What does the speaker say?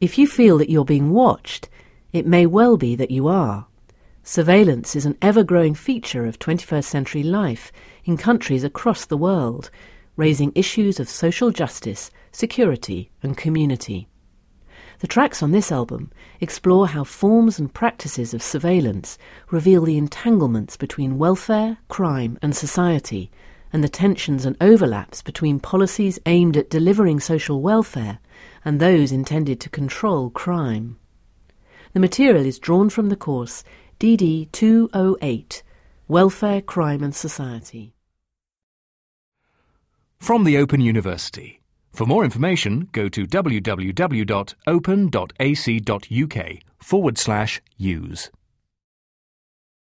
If you feel that you're being watched, it may well be that you are. Surveillance is an ever growing feature of 21st century life in countries across the world, raising issues of social justice, security, and community. The tracks on this album explore how forms and practices of surveillance reveal the entanglements between welfare, crime, and society, and the tensions and overlaps between policies aimed at delivering social welfare and those intended to control crime. The material is drawn from the course DD 208 Welfare, Crime and Society. From the Open University. For more information, go to www.open.ac.uk forward slash use.